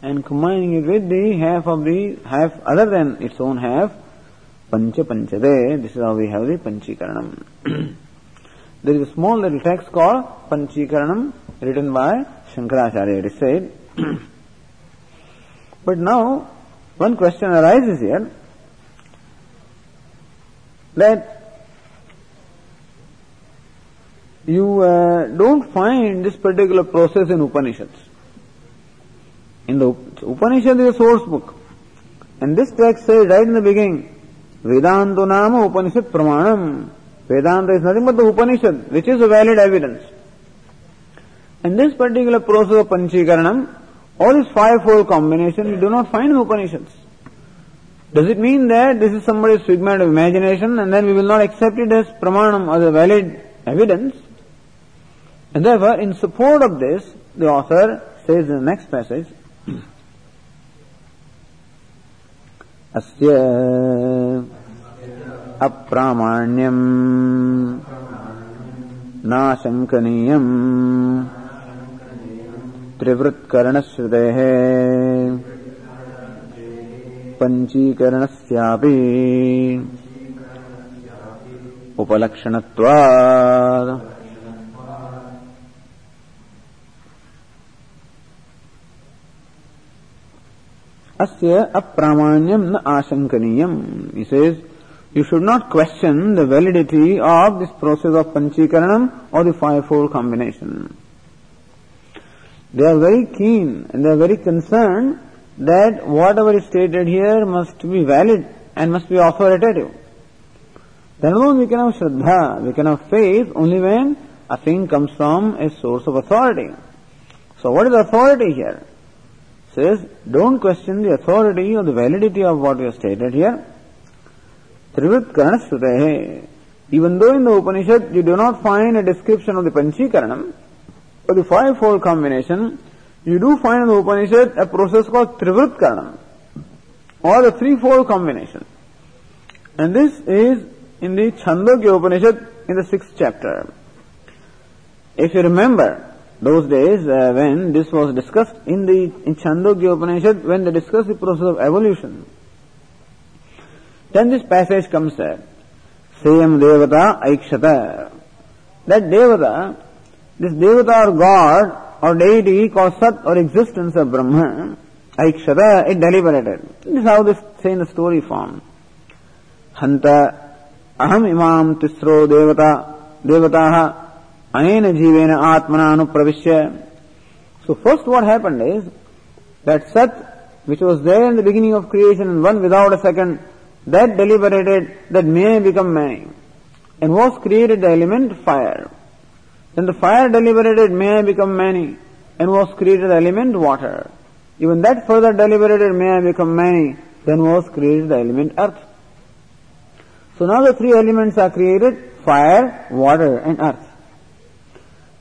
B: And combining it with the half of the half other than its own half. Pancha panchade. This is how we have the panchikaranam. There is a small little text called Panchikaranam written by Shankaracharya, it is said. (clears throat) but now, one question arises here that you uh, don't find this particular process in Upanishads. In the Upanishad is a source book. And this text says right in the beginning, Vedantu Nama Upanishad Pramanam. Vedanta is nothing but the Upanishad, which is a valid evidence. In this particular process of Panchikaranam, all this fivefold combination you do not find in Upanishads. Does it mean that this is somebody's figment of imagination and then we will not accept it as pramanam, as a valid evidence? And therefore, in support of this, the author says in the next passage, (clears throat) अस्य अप्रामाण्यम्। नाशङ्कनीयम्। त्रिवृत्करणश्रुतेः। पञ्चीकरणस्यापि। उपलक्षणत्वात्। अस्य अप्रामाण्यम न says you should not question the validity of this process of panchikaranam or the fivefold combination. They are very keen and they are very concerned that whatever is stated here must be valid and must be authoritative. Then alone we can have shraddha we can have faith only when a thing comes from a source of authority. So what is authority here? Says, don't question the authority or the validity of what we have stated here. त्रिवृत्त कर्ण श्रुत है even though in the Upanishad you do not find a description of the पंचीकरण or five four combination you do find the Upanishad a process call त्रिवृत Karna or the three four combination and this is in दंदो छंद के Upanishad in the six chapter if you remember those days uh, when this was discussed in the in chandogya upanishad when they discussed the process of evolution Then this passage comes there. Sayam Devata Aikshata. That Devata, this Devata or God or deity called Sat or existence of Brahma, Aikshata, it deliberated. This is how this say the story form. Hanta aham imam tisro devata devataha अनेन जीवेन आत्मना अनुप्रविश्य So first what happened is that Sat, which was there in the beginning of creation and one without a second, that deliberated that may become many and was created the element fire. Then the fire deliberated may become many and was created the element water. Even that further deliberated may become many, then was created the element earth. So now the three elements are created, fire, water and earth.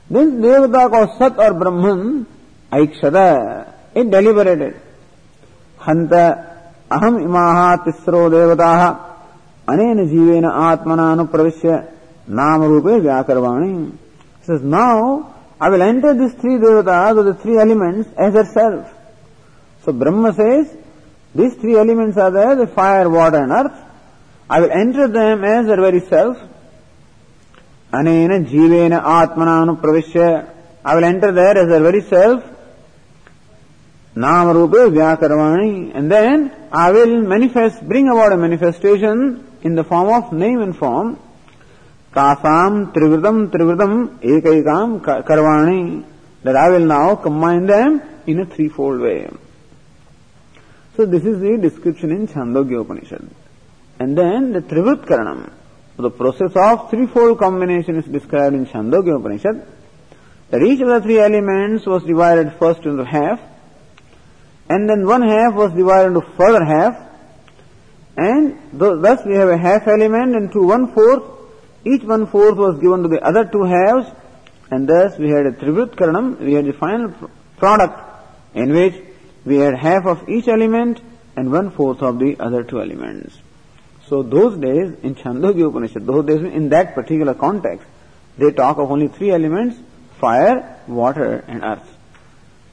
B: This Devata called Sat or Brahman, Aikshata, it deliberated. Hanta अहम इमा तिस्रो देवता। अनेन जीवेन आत्मना अनुप्रवेश नाम रूपे व्याकरवाणी now I will enter this three देवता the three elements as her self so Brahman says this three elements are there the fire water and earth I will enter them as our very self अनेन जीवेन आत्मना अनुप्रवेश I will enter there as her very self Nama Rupa Vyakarvani, and then I will manifest, bring about a manifestation in the form of name and form. Tasam Trivritam Trivritam Ekaikam Karvani, that I will now combine them in a threefold way. So this is the description in Chandogya Upanishad. And then the Trivrit Karanam, the process of threefold combination is described in Chandogya Upanishad. That each of the three elements was divided first into half, and then one half was divided into further half, and thus we have a half element into one fourth. Each one fourth was given to the other two halves, and thus we had a Trivrit karanam, we had the final product in which we had half of each element and one fourth of the other two elements. So those days in Chandogya Upanishad, those days in that particular context, they talk of only three elements, fire, water and earth.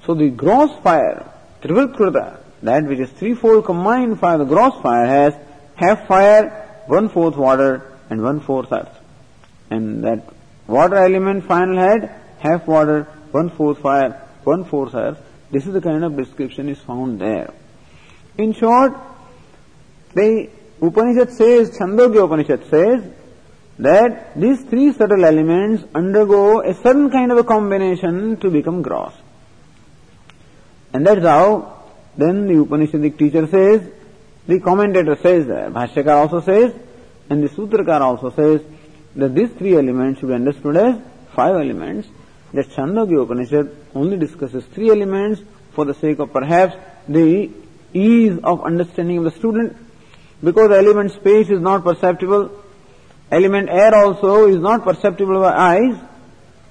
B: So the gross fire Trivritkrita, that which is threefold combined fire, the gross fire has half fire, one fourth water, and one fourth earth. And that water element final had half water, one fourth fire, one fourth earth. This is the kind of description is found there. In short, the Upanishad says, Chandogya Upanishad says, that these three subtle elements undergo a certain kind of a combination to become gross. And that's how then the Upanishadic teacher says, the commentator says Bhashyakar also says, and the Sutrakar also says that these three elements should be understood as five elements. That Chandogya Upanishad only discusses three elements for the sake of perhaps the ease of understanding of the student. Because element space is not perceptible, element air also is not perceptible by eyes,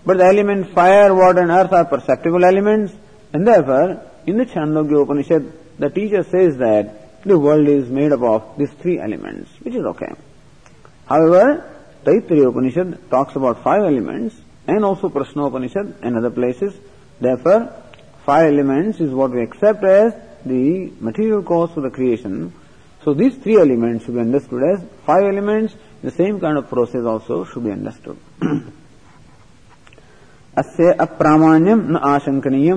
B: but the element fire, water and earth are perceptible elements, and therefore in the Chandogya Upanishad, the teacher says that the world is made up of these three elements, which is okay. However, Taittiriya Upanishad talks about five elements and also Prashna Upanishad and other places. Therefore, five elements is what we accept as the material cause for the creation. So these three elements should be understood as five elements. The same kind of process also should be understood. (clears throat) अस्य अप्रामाण्यम न आशंकनीय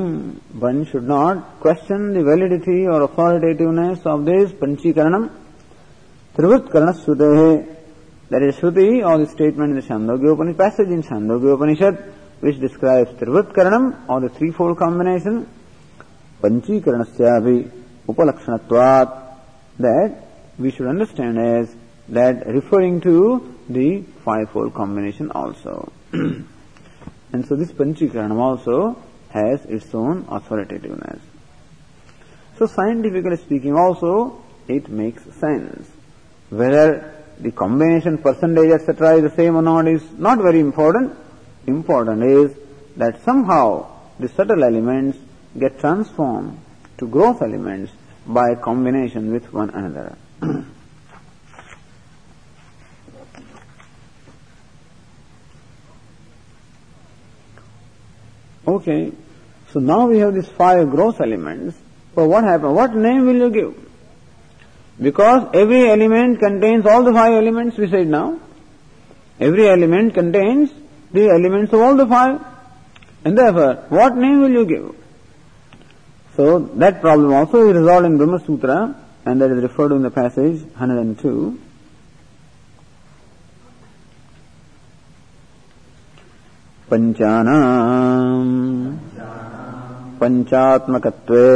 B: one should not question the validity or authoritativeness of this पंचीकरण. त्रिवृत्त करण श्रुते there is shruti or the statement in Chandogya Upanishad passage in Chandogya Upanishad which describe trivritta karanam or the three four combination पंचीकरण से भी उपलक्षण that we should understand as that referring to five four combination also And so this Panchikaranam also has its own authoritativeness. So scientifically speaking also, it makes sense. Whether the combination percentage etc. is the same or not is not very important. Important is that somehow the subtle elements get transformed to gross elements by combination with one another. (clears throat) Okay, so now we have these five gross elements. But what happened? What name will you give? Because every element contains all the five elements we said now. Every element contains the elements of all the five. And therefore, what name will you give? So that problem also is resolved in Brahma Sutra and that is referred to in the passage 102. पञ्चानाम् पञ्चात्मकत्वे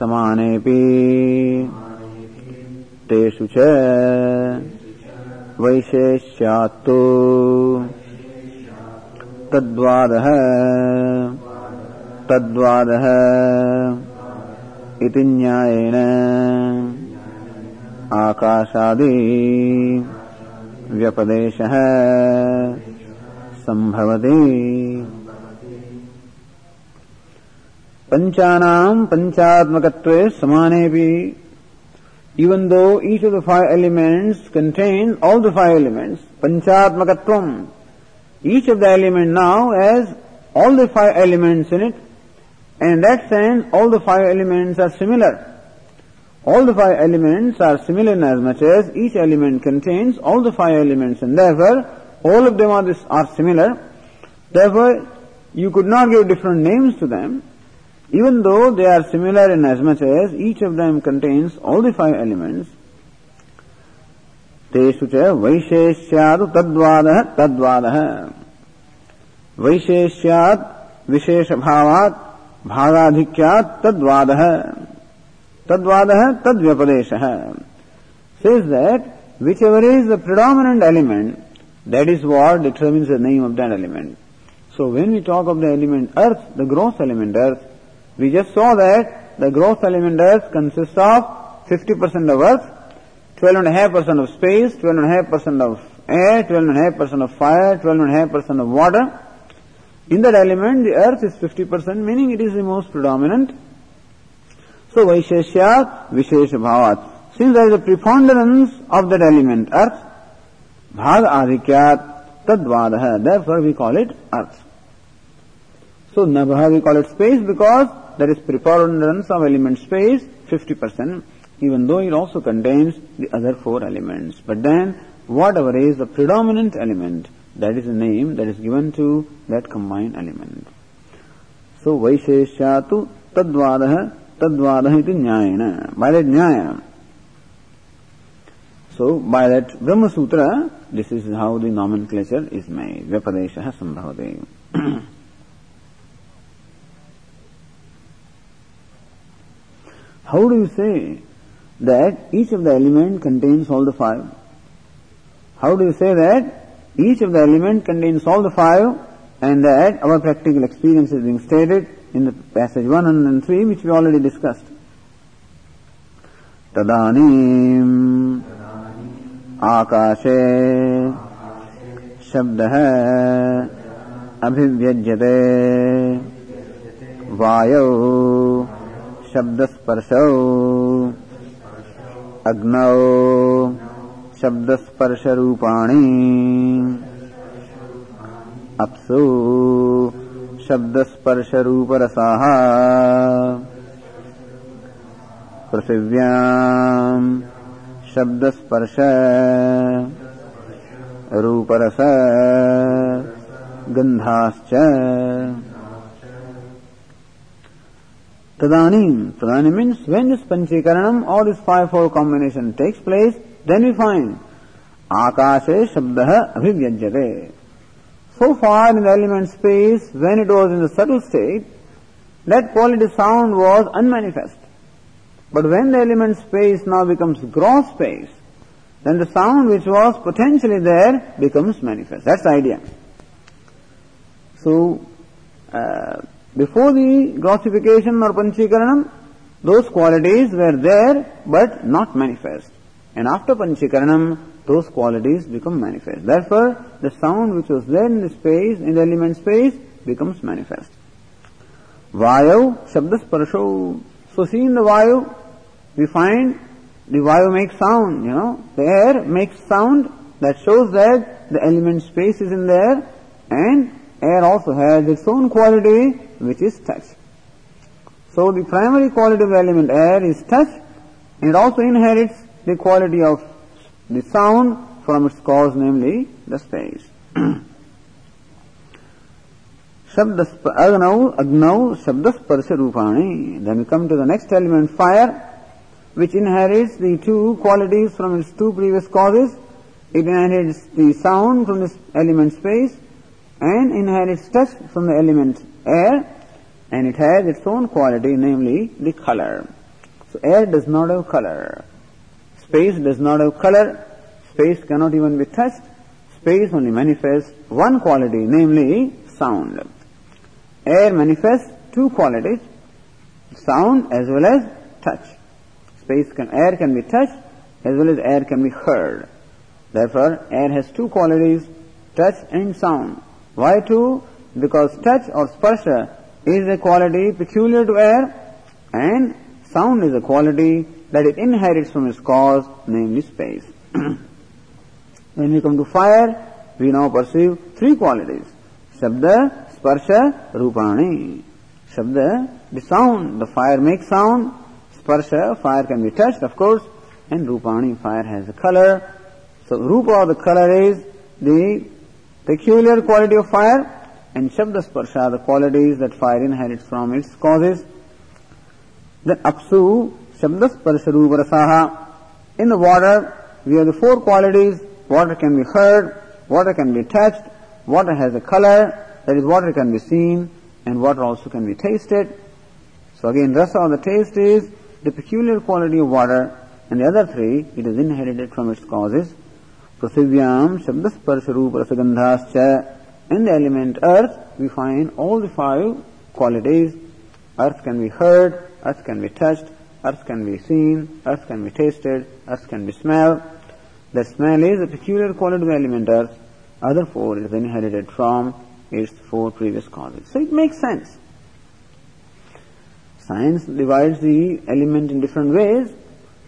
B: समानेऽपि तेषु च वैशेष्यात्तु। तद्वादः। तद्वादः इति न्यायेन आकाशादि। व्यपदेशः सम्भवति पञ्चानाम् पञ्चात्मकत्वे समानेऽपि even though each of the five elements contains all the five elements, panchatmakatvam, each of the element now has all the five elements in it, and in that sense all the five elements are similar. all the five elements are similar in as much as each element contains all the five elements and therefore all of them are, this, are similar. Therefore, you could not give different names to them even though they are similar in as much as each of them contains all the five elements. तेषु च वैशेष्यादु तद्वादः तद्वादः वैशेष्यात् विशेषभावात् भागाधिक्यात् तद्वादः Tadvadaha tadvyapadeshaha says that whichever is the predominant element, that is what determines the name of that element. So when we talk of the element earth, the gross element earth, we just saw that the gross element earth consists of 50% of earth, 12.5% of space, 12.5% of air, 12.5% of fire, 12.5% of water. In that element, the earth is 50%, meaning it is the most predominant So, Vaisheshyat Vishesha Bhavat. Since there is a preponderance of that element, earth, Bhag Adhikyat Tadvadaha, therefore we call it earth. So, Nabha we call it space because there is preponderance of element space, 50%, even though it also contains the other four elements. But then, whatever is the predominant element, that is the name that is given to that combined element. So, Vaisheshyatu Tadvadaha Tadvadaha iti. By that Nyaya. So, by that Brahma Sutra, this is how the nomenclature is made. Vyapadesha Sambhavate. (clears throat) How do you say that each of the element contains all the five? How do you say that each of the element contains all the five and that our practical experience is being stated in the passage 103 which we already discussed. तदानीम् आकाशे शब्दः अभिव्यज्यते वायौ शब्दस्पर्शौ अग्नौ शब्दस्पर्शरूपाणि अप्सु शब्दस्पर्शरूपरसाः पृथिव्याम् शब्दस्पर्श रूपरस गन्धाश्च means when this panchikaranam or this five-fold combination takes place, then we find Akashe Shabdaha Abhivyajyate. So far in the element space, when it was in the subtle state, that quality sound was unmanifest. But when the element space now becomes gross space, then the sound which was potentially there becomes manifest. That's the idea. So, uh, before the grossification or panchikaranam, those qualities were there but not manifest. And after panchikaranam, those qualities become manifest. Therefore, the sound which was there in the space, in the element space, becomes manifest. Vayu, Shabda Sparsho. So seeing the Vayu, we find the Vayu makes sound, you know. The air makes sound that shows that the element space is in there and air also has its own quality which is touch. So the primary quality of the element air is touch and it also inherits the quality of the sound from its cause, namely the space. शब्द अग्नौ अग्नौ शब्द स्पर्श Rupani then we come to the next element fire which inherits the two qualities from its two previous causes it inherits the sound from this element space and inherits touch from the element air and it has its own quality namely the color so air does not have color Space does not have color. Space cannot even be touched. Space only manifests one quality, namely sound. Air manifests two qualities, sound as well as touch. Space can, air can be touched as well as air can be heard. Therefore, air has two qualities, touch and sound. Why two? Because touch or sparsha is a quality peculiar to air and sound is a quality that it inherits from its cause, namely space. (clears throat) when we come to fire, we now perceive three qualities. Shabda, Sparsha, Rupani. Shabda, the sound, the fire makes sound. sparsha, fire can be touched, of course, and rupani, fire has a color. So rupa, the color is the peculiar quality of fire, and shabda sparsha, the qualities that fire inherits from its causes. Then apsu, shabda sparsha rupa. In the water, we have the four qualities. Water can be heard, water can be touched, water has a color, that is water can be seen, and water also can be tasted. So again, rasa of the taste is the peculiar quality of water, and the other three, it is inherited from its causes. Prithivyam, Shabdasparsha Rupa Rasagandhascha. In the element earth, we find all the five qualities. Earth can be heard, earth can be touched, earth can be seen, earth can be tasted, earth can be smelled. The smell is a peculiar quality of element earth. Other four is inherited from its four previous causes. So it makes sense. Science divides the element in different ways.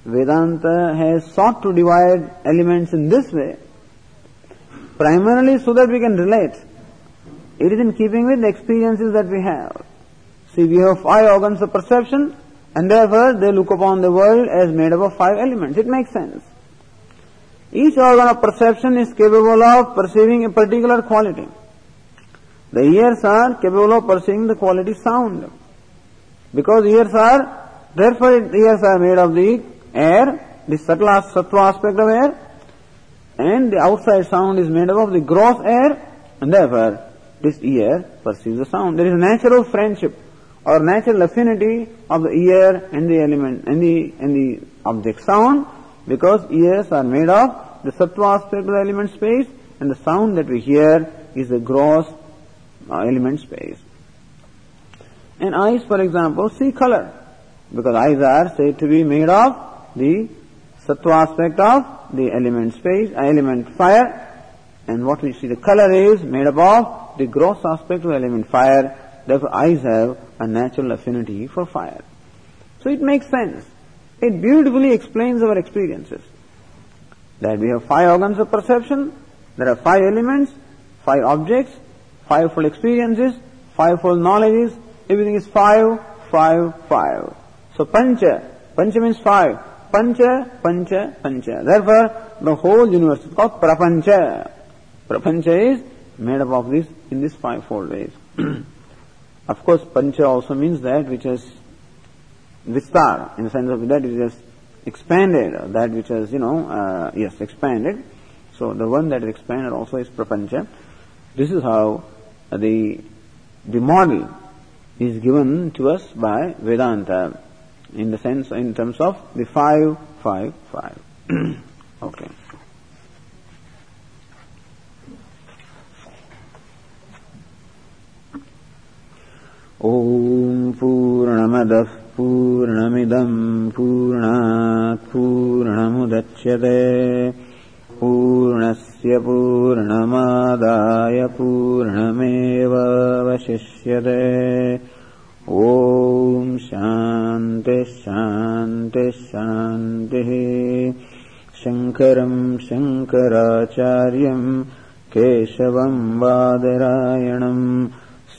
B: Vedanta has sought to divide elements in this way, primarily so that we can relate. It is in keeping with the experiences that we have. See, we have five organs of perception, and therefore they look upon the world as made up of five elements. It makes sense. Each organ of perception is capable of perceiving a particular quality. The ears are capable of perceiving the quality sound. Because ears are, therefore ears are made of the air, the subtle sattva aspect of air, and the outside sound is made up of the gross air, and therefore this ear perceives the sound. There is a natural friendship or natural affinity of the ear and the element and the and the object sound because ears are made of the sattva aspect of the element space and the sound that we hear is the gross uh, element space. And eyes, for example, see color because eyes are said to be made of the sattva aspect of the element space, uh, element fire, and what we see the color is made up of the gross aspect of element fire. Therefore, eyes have a natural affinity for fire. So it makes sense. It beautifully explains our experiences. That we have five organs of perception, there are five elements, five objects, fivefold experiences, fivefold knowledges, everything is five, five, five. So pancha, pancha means five. Pancha, pancha, pancha. Therefore, the whole universe is called prapancha. Prapancha is made up of this in these fivefold ways. (clears throat) of course, pancha also means that which has vistar, in the sense of that which has expanded, that which has, you know, uh, yes, expanded. So the one that is expanded also is prapancha. This is how the the model is given to us by Vedanta in the sense in terms of the five five five. (clears throat) okay. ॐ पूर्णमदः पूर्णमिदम् पूर्णात् पूर्णमुदच्यते पूर्णस्य पूर्णमादाय पूर्णमेवावशिष्यते। ॐ शान्तिः शान्तिः शान्तिः। शङ्करम् शङ्कराचार्यम् केशवम् बादरायणम्